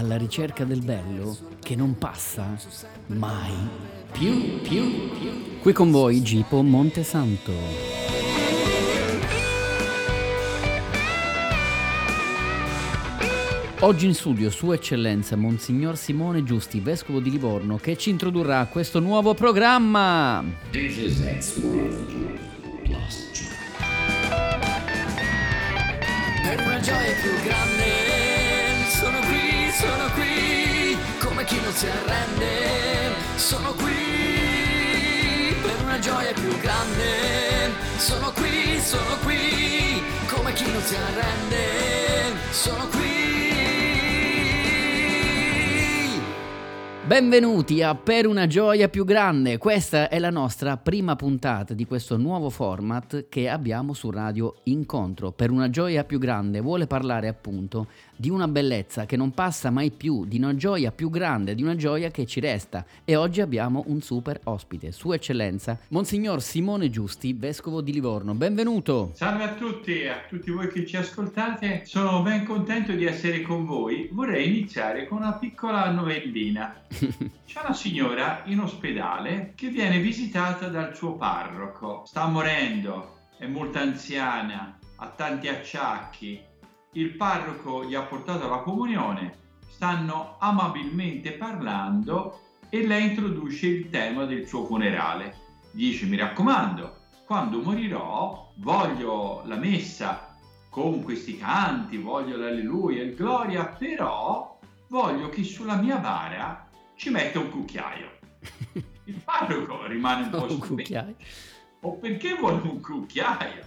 alla ricerca del bello che non passa mai più, più, più. Qui con voi Gipo Montesanto. Oggi in studio Sua Eccellenza Monsignor Simone Giusti, Vescovo di Livorno, che ci introdurrà a questo nuovo programma. This is X-World plus. Per una gioia più grande, si arrende, sono qui. Per una gioia più grande, sono qui, sono qui, come chi non si arrende, sono qui. Benvenuti a Per una gioia più grande. Questa è la nostra prima puntata di questo nuovo format che abbiamo su Radio Incontro. Per una gioia più grande vuole parlare appunto di una bellezza che non passa mai più, di una gioia più grande, di una gioia che ci resta. E oggi abbiamo un super ospite, Sua Eccellenza, Monsignor Simone Giusti, Vescovo di Livorno. Benvenuto. Salve a tutti, a tutti voi che ci ascoltate. Sono ben contento di essere con voi. Vorrei iniziare con una piccola novellina. C'è una signora in ospedale che viene visitata dal suo parroco. Sta morendo, è molto anziana, ha tanti acciacchi. Il parroco gli ha portato la comunione, stanno amabilmente parlando e lei introduce il tema del suo funerale. Dice, mi raccomando, quando morirò voglio la messa con questi canti, voglio l'alleluia, il gloria, però voglio che sulla mia bara ci mette un cucchiaio. Il parroco rimane un po' cucchiaio. O perché vuole un cucchiaio?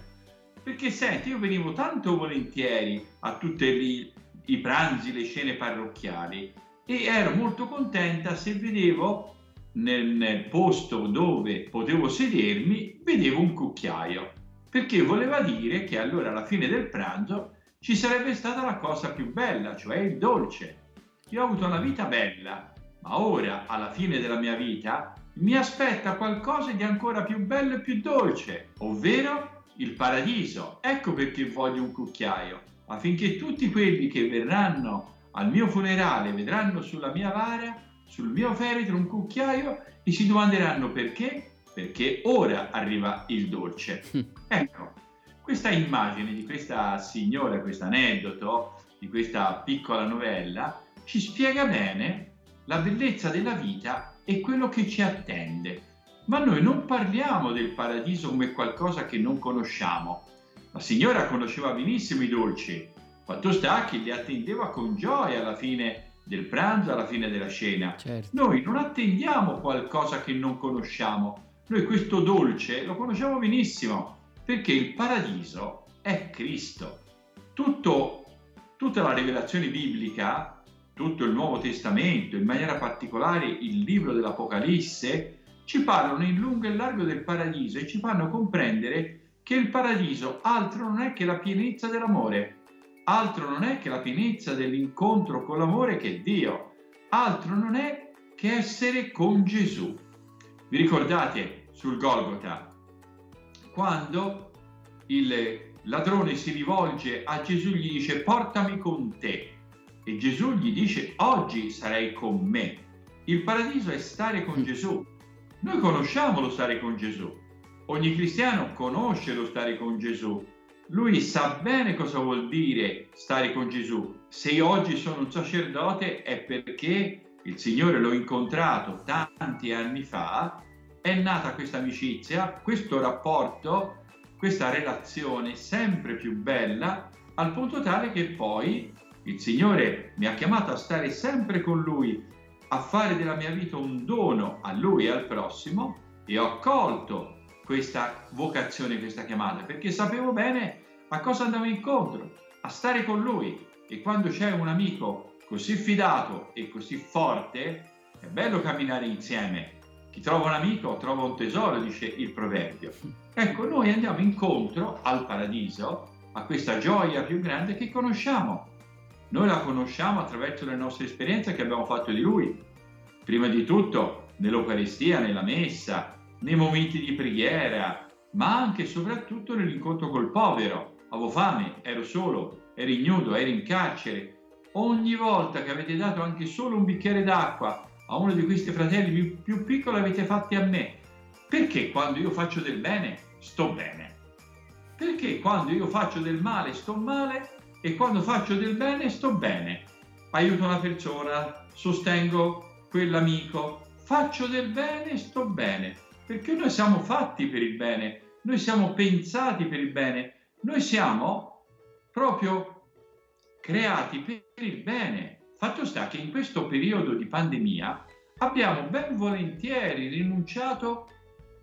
Perché senti, io venivo tanto volentieri a tutti i pranzi, le scene parrocchiali e ero molto contenta se vedevo nel, nel posto dove potevo sedermi, vedevo un cucchiaio. Perché voleva dire che allora alla fine del pranzo ci sarebbe stata la cosa più bella, cioè il dolce. Io ho avuto una vita bella, ma ora, alla fine della mia vita, mi aspetta qualcosa di ancora più bello e più dolce, ovvero il paradiso. Ecco perché voglio un cucchiaio, affinché tutti quelli che verranno al mio funerale vedranno sulla mia vara, sul mio feretro un cucchiaio e si domanderanno perché? Perché ora arriva il dolce. Ecco, questa immagine di questa signora, questo aneddoto, di questa piccola novella, ci spiega bene la bellezza della vita e quello che ci attende. Ma noi non parliamo del paradiso come qualcosa che non conosciamo. La signora conosceva benissimo i dolci, fatto sta che li attendeva con gioia alla fine del pranzo, alla fine della cena. Certo. Noi non attendiamo qualcosa che non conosciamo, noi questo dolce lo conosciamo benissimo, perché il paradiso è Cristo. Tutto, tutta la rivelazione biblica, tutto il Nuovo Testamento, in maniera particolare il libro dell'Apocalisse, ci parlano in lungo e largo del paradiso e ci fanno comprendere che il paradiso altro non è che la pienezza dell'amore, altro non è che la pienezza dell'incontro con l'amore che è Dio, altro non è che essere con Gesù. Vi ricordate sul Golgota, quando il ladrone si rivolge a Gesù e gli dice portami con te e Gesù gli dice oggi sarai con me. Il paradiso è stare con Gesù. Noi conosciamo lo stare con Gesù. Ogni cristiano conosce lo stare con Gesù. Lui sa bene cosa vuol dire stare con Gesù. Se io oggi sono un sacerdote è perché il Signore l'ho incontrato tanti anni fa, è nata questa amicizia, questo rapporto, questa relazione sempre più bella, al punto tale che poi il Signore mi ha chiamato a stare sempre con Lui, a fare della mia vita un dono a Lui e al prossimo e ho colto questa vocazione, questa chiamata, perché sapevo bene a cosa andavo incontro, a stare con Lui. E quando c'è un amico così fidato e così forte, È bello camminare insieme. Chi trova un amico trova un tesoro, dice il proverbio. Ecco, noi andiamo incontro al paradiso, a questa gioia più grande che conosciamo. Noi la conosciamo attraverso le nostre esperienze che abbiamo fatto di Lui. Prima di tutto nell'Eucaristia, nella Messa, nei momenti di preghiera, ma anche e soprattutto nell'incontro col povero. Avevo fame, ero solo, ero ignudo, ero in carcere. Ogni volta che avete dato anche solo un bicchiere d'acqua a uno di questi fratelli più, più piccoli avete fatti a me. Perché quando io faccio del bene, sto bene. Perché quando io faccio del male, sto male e quando faccio del bene, sto bene. Aiuto una persona, sostengo quell'amico, faccio del bene, sto bene. Perché noi siamo fatti per il bene, noi siamo pensati per il bene, noi siamo proprio creati per il bene. Fatto sta che in questo periodo di pandemia abbiamo ben volentieri rinunciato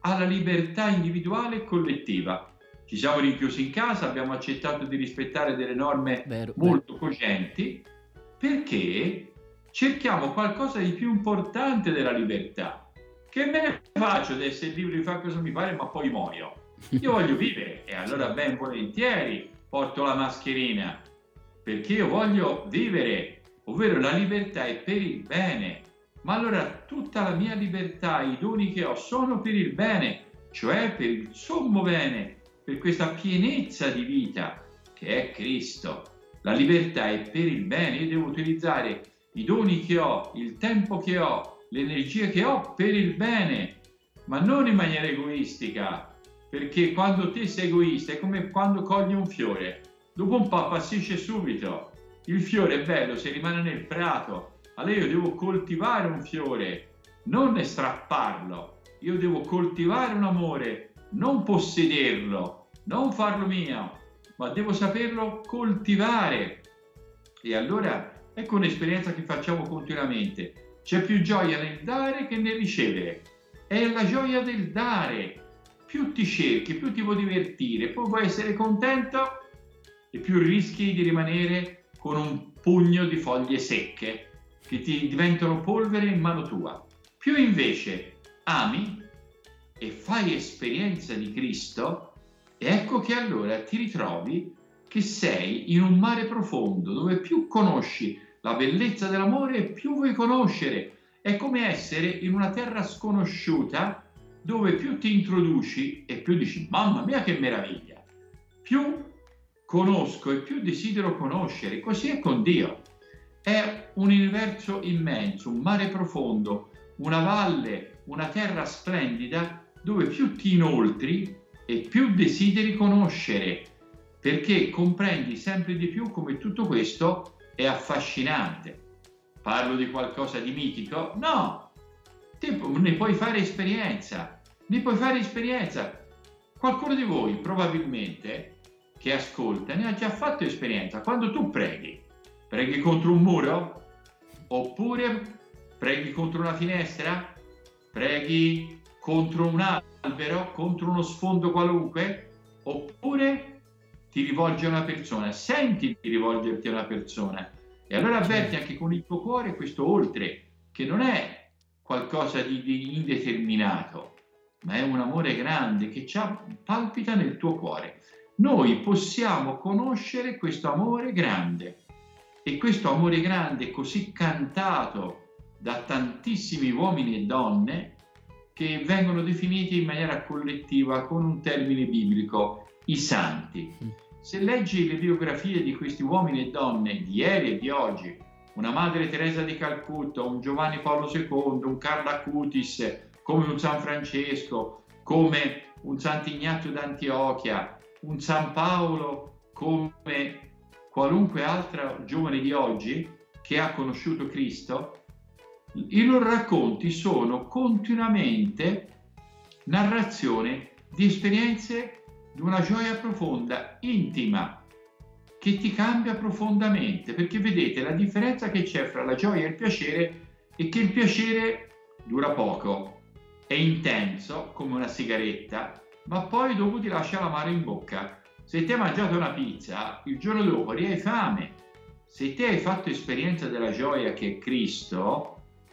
alla libertà individuale e collettiva. Ci siamo rinchiusi in casa, abbiamo accettato di rispettare delle norme Vero, molto cogenti perché cerchiamo qualcosa di più importante della libertà. Che me ne faccio di essere libero di fare cosa mi pare, ma poi muoio. Io voglio vivere e allora ben volentieri porto la mascherina perché io voglio vivere, ovvero la libertà è per il bene. Ma allora tutta la mia libertà, i doni che ho sono per il bene, cioè per il sommo bene, per questa pienezza di vita che è Cristo. La libertà è per il bene, io devo utilizzare i doni che ho, il tempo che ho, l'energia che ho per il bene, ma non in maniera egoistica, perché quando te sei egoista è come quando cogli un fiore, dopo un po' appassisce subito. Il fiore è bello se rimane nel prato, allora io devo coltivare un fiore, non strapparlo. Io devo coltivare un amore, non possederlo, non farlo mio, ma devo saperlo coltivare. E allora ecco un'esperienza che facciamo continuamente. C'è più gioia nel dare che nel ricevere. È la gioia del dare. Più ti cerchi, più ti puoi divertire, poi puoi essere contento e più rischi di rimanere con un pugno di foglie secche che ti diventano polvere in mano tua. Più invece ami e fai esperienza di Cristo, ecco che allora ti ritrovi che sei in un mare profondo dove più conosci la bellezza dell'amore e più vuoi conoscere. È come essere in una terra sconosciuta dove più ti introduci e più dici mamma mia che meraviglia. Più conosco e più desidero conoscere. Così è con Dio. È un universo immenso, un mare profondo, una valle, una terra splendida dove più ti inoltri e più desideri conoscere, perché comprendi sempre di più come tutto questo è affascinante. Parlo di qualcosa di mitico? No, te ne puoi fare esperienza, ne puoi fare esperienza. Qualcuno di voi probabilmente che ascolta ne ha già fatto esperienza. Quando tu preghi, preghi contro un muro? Oppure preghi contro una finestra? Preghi contro un albero? Contro uno sfondo qualunque? Oppure ti rivolgi a una persona? Senti di rivolgerti a una persona e allora avverti anche con il tuo cuore questo oltre, che non è qualcosa di, di indeterminato, ma è un amore grande che palpita nel tuo cuore noi possiamo conoscere questo amore grande e questo amore grande così cantato da tantissimi uomini e donne che vengono definiti in maniera collettiva con un termine biblico, i santi. Mm. Se leggi le biografie di questi uomini e donne di ieri e di oggi, una Madre Teresa di Calcutta, un Giovanni Paolo II, un Carla Cutis, come un San Francesco, come un Sant'Ignazio d'Antiochia, un San Paolo come qualunque altro giovane di oggi che ha conosciuto Cristo, i loro racconti sono continuamente narrazione di esperienze di una gioia profonda, intima, che ti cambia profondamente, perché vedete la differenza che c'è fra la gioia e il piacere è che il piacere dura poco, è intenso come una sigaretta, ma poi dopo ti lascia l'amaro in bocca. Se ti hai mangiato una pizza, il giorno dopo hai fame. Se te hai fatto esperienza della gioia che è Cristo,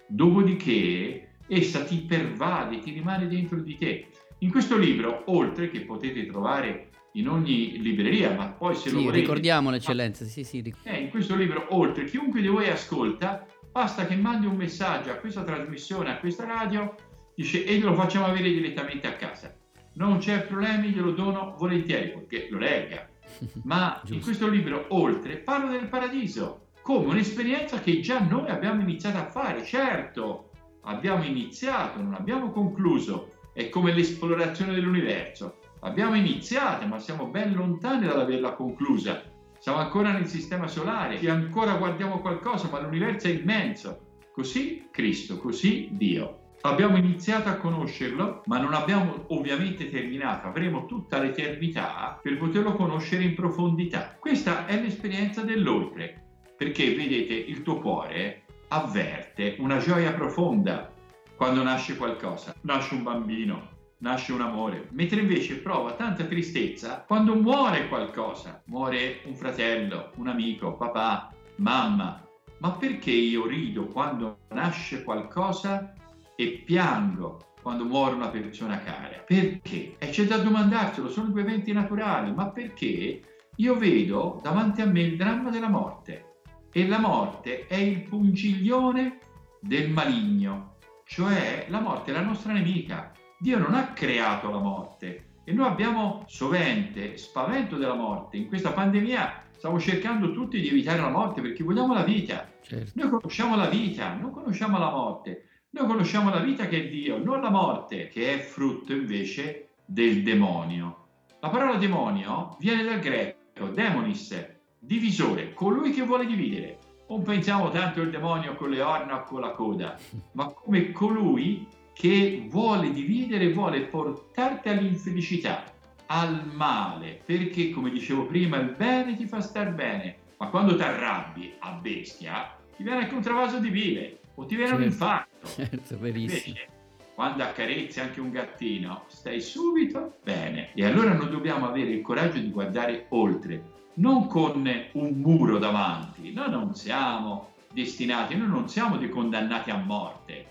dopodiché essa ti pervade, ti rimane dentro di te. In questo libro, oltre che potete trovare in ogni libreria, ma poi se sì, lo volete... ricordiamo l'eccellenza, sì, sì. Ric- eh, in questo libro, oltre, chiunque di voi ascolta, basta che mandi un messaggio a questa trasmissione, a questa radio, dice, e glielo facciamo avere direttamente a casa. Non c'è problema, glielo dono volentieri, perché lo legga. Ma in questo libro, oltre, parlo del paradiso, come un'esperienza che già noi abbiamo iniziato a fare. Certo, abbiamo iniziato, non abbiamo concluso, è come l'esplorazione dell'universo. Abbiamo iniziato, ma siamo ben lontani dall'averla conclusa. Siamo ancora nel sistema solare e ancora guardiamo qualcosa, ma l'universo è immenso. Così Cristo, così Dio. Abbiamo iniziato a conoscerlo, ma non abbiamo ovviamente terminato. Avremo tutta l'eternità per poterlo conoscere in profondità. Questa è l'esperienza dell'oltre, perché vedete, il tuo cuore avverte una gioia profonda quando nasce qualcosa. Nasce un bambino, nasce un amore, mentre invece prova tanta tristezza quando muore qualcosa. Muore un fratello, un amico, papà, mamma. Ma perché io rido quando nasce qualcosa e piango quando muore una persona cara? Perché? E c'è da domandarselo, sono due eventi naturali, ma perché io vedo davanti a me il dramma della morte e la morte è il pungiglione del maligno cioè la morte è la nostra nemica. Dio non ha creato la morte e noi abbiamo sovente spavento della morte. In questa pandemia stiamo cercando tutti di evitare la morte perché vogliamo la vita. certo. Noi conosciamo la vita, non conosciamo la morte. Noi conosciamo la vita che è Dio, non la morte, che è frutto invece del demonio. La parola demonio viene dal greco, demonis, divisore, colui che vuole dividere. Non pensiamo tanto al demonio con le orna o con la coda, ma come colui che vuole dividere, vuole portarti all'infelicità, al male, perché come dicevo prima il bene ti fa star bene, ma quando ti arrabbi a bestia ti viene anche un travaso di bile o ti viene un Certo. infarto. Certo, verissimo. Invece, quando accarezzi anche un gattino, stai subito bene. E allora noi dobbiamo avere il coraggio di guardare oltre, non con un muro davanti. Noi non siamo destinati, noi non siamo dei condannati a morte.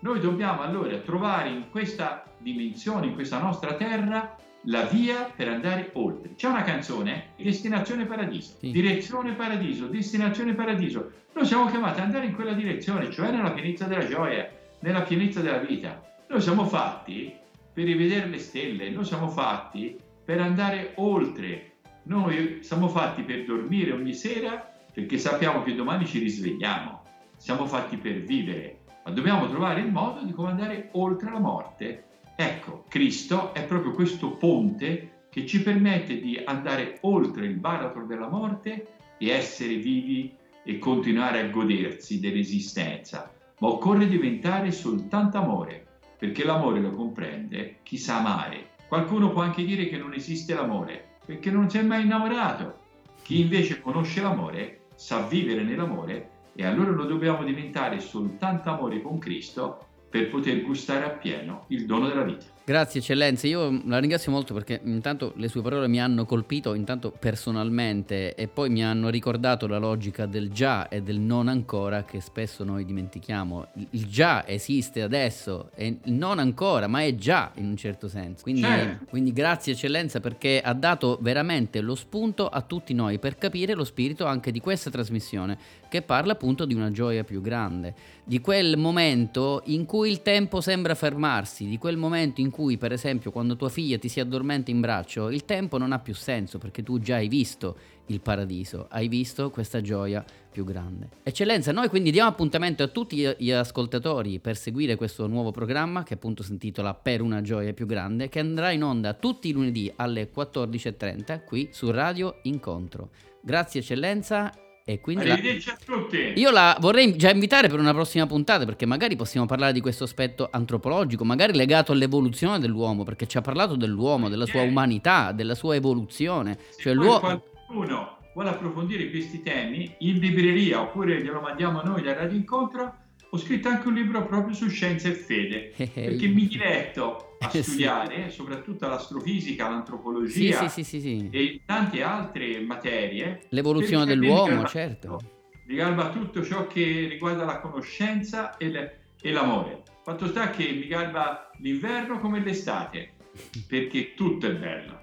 Noi dobbiamo allora trovare in questa dimensione, in questa nostra terra, la via per andare oltre. C'è una canzone, Destinazione Paradiso, Sì. direzione Paradiso, destinazione Paradiso. Noi siamo chiamati ad andare in quella direzione, cioè nella pienezza della gioia, nella pienezza della vita. Noi siamo fatti per rivedere le stelle, noi siamo fatti per andare oltre. Noi siamo fatti per dormire ogni sera perché sappiamo che domani ci risvegliamo. Siamo fatti per vivere, ma dobbiamo trovare il modo di come andare oltre la morte. Ecco, Cristo è proprio questo ponte che ci permette di andare oltre il baratro della morte e essere vivi e continuare a godersi dell'esistenza. Ma occorre diventare soltanto amore, perché l'amore lo comprende chi sa amare. Qualcuno può anche dire che non esiste l'amore, perché non si è mai innamorato. Chi invece conosce l'amore sa vivere nell'amore e allora lo dobbiamo diventare soltanto amore con Cristo per poter gustare appieno il dono della vita. Grazie eccellenza, io la ringrazio molto perché intanto le sue parole mi hanno colpito intanto personalmente e poi mi hanno ricordato la logica del già e del non ancora che spesso noi dimentichiamo. Il- già esiste adesso e il non ancora, ma è già in un certo senso. Quindi, Certo. quindi grazie eccellenza perché ha dato veramente lo spunto a tutti noi per capire lo spirito anche di questa trasmissione che parla appunto di una gioia più grande, di quel momento in cui il tempo sembra fermarsi, di quel momento in cui per esempio quando tua figlia ti si addormenta in braccio, il tempo non ha più senso perché tu già hai visto il paradiso, hai visto questa gioia più grande. Eccellenza, noi quindi diamo appuntamento a tutti gli ascoltatori per seguire questo nuovo programma che appunto si intitola Per una gioia più grande, che andrà in onda tutti i lunedì alle 14.30 qui su Radio Incontro. Grazie eccellenza e quindi... la- a tutti! io la vorrei già invitare per una prossima puntata perché magari possiamo parlare di questo aspetto antropologico, magari legato all'evoluzione dell'uomo, perché ci ha parlato dell'uomo, della sua umanità, della sua evoluzione. Se Cioè l'uomo... qualcuno vuole approfondire questi temi in libreria oppure glielo mandiamo noi da Radio Incontro, ho scritto anche un libro proprio su scienza e fede, perché mi diletto a Eh, sì. studiare soprattutto l'astrofisica, Sì, l'antropologia sì, sì, sì, sì. e tante altre materie. L'evoluzione dell'uomo, certo. mi garba tutto ciò che riguarda la conoscenza e, le- e l'amore. Fatto sta che mi garba l'inverno come l'estate, perché tutto è bello.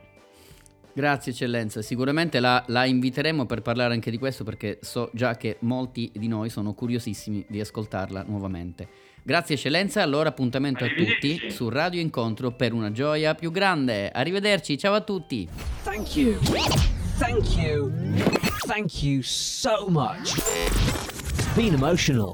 Grazie eccellenza, sicuramente la, la inviteremo per parlare anche di questo perché so già che molti di noi sono curiosissimi di ascoltarla nuovamente. Grazie eccellenza, allora appuntamento a tutti su Radio Incontro per una gioia più grande. Arrivederci, ciao a tutti. Thank you. Thank you. Thank you so much. It's been emotional.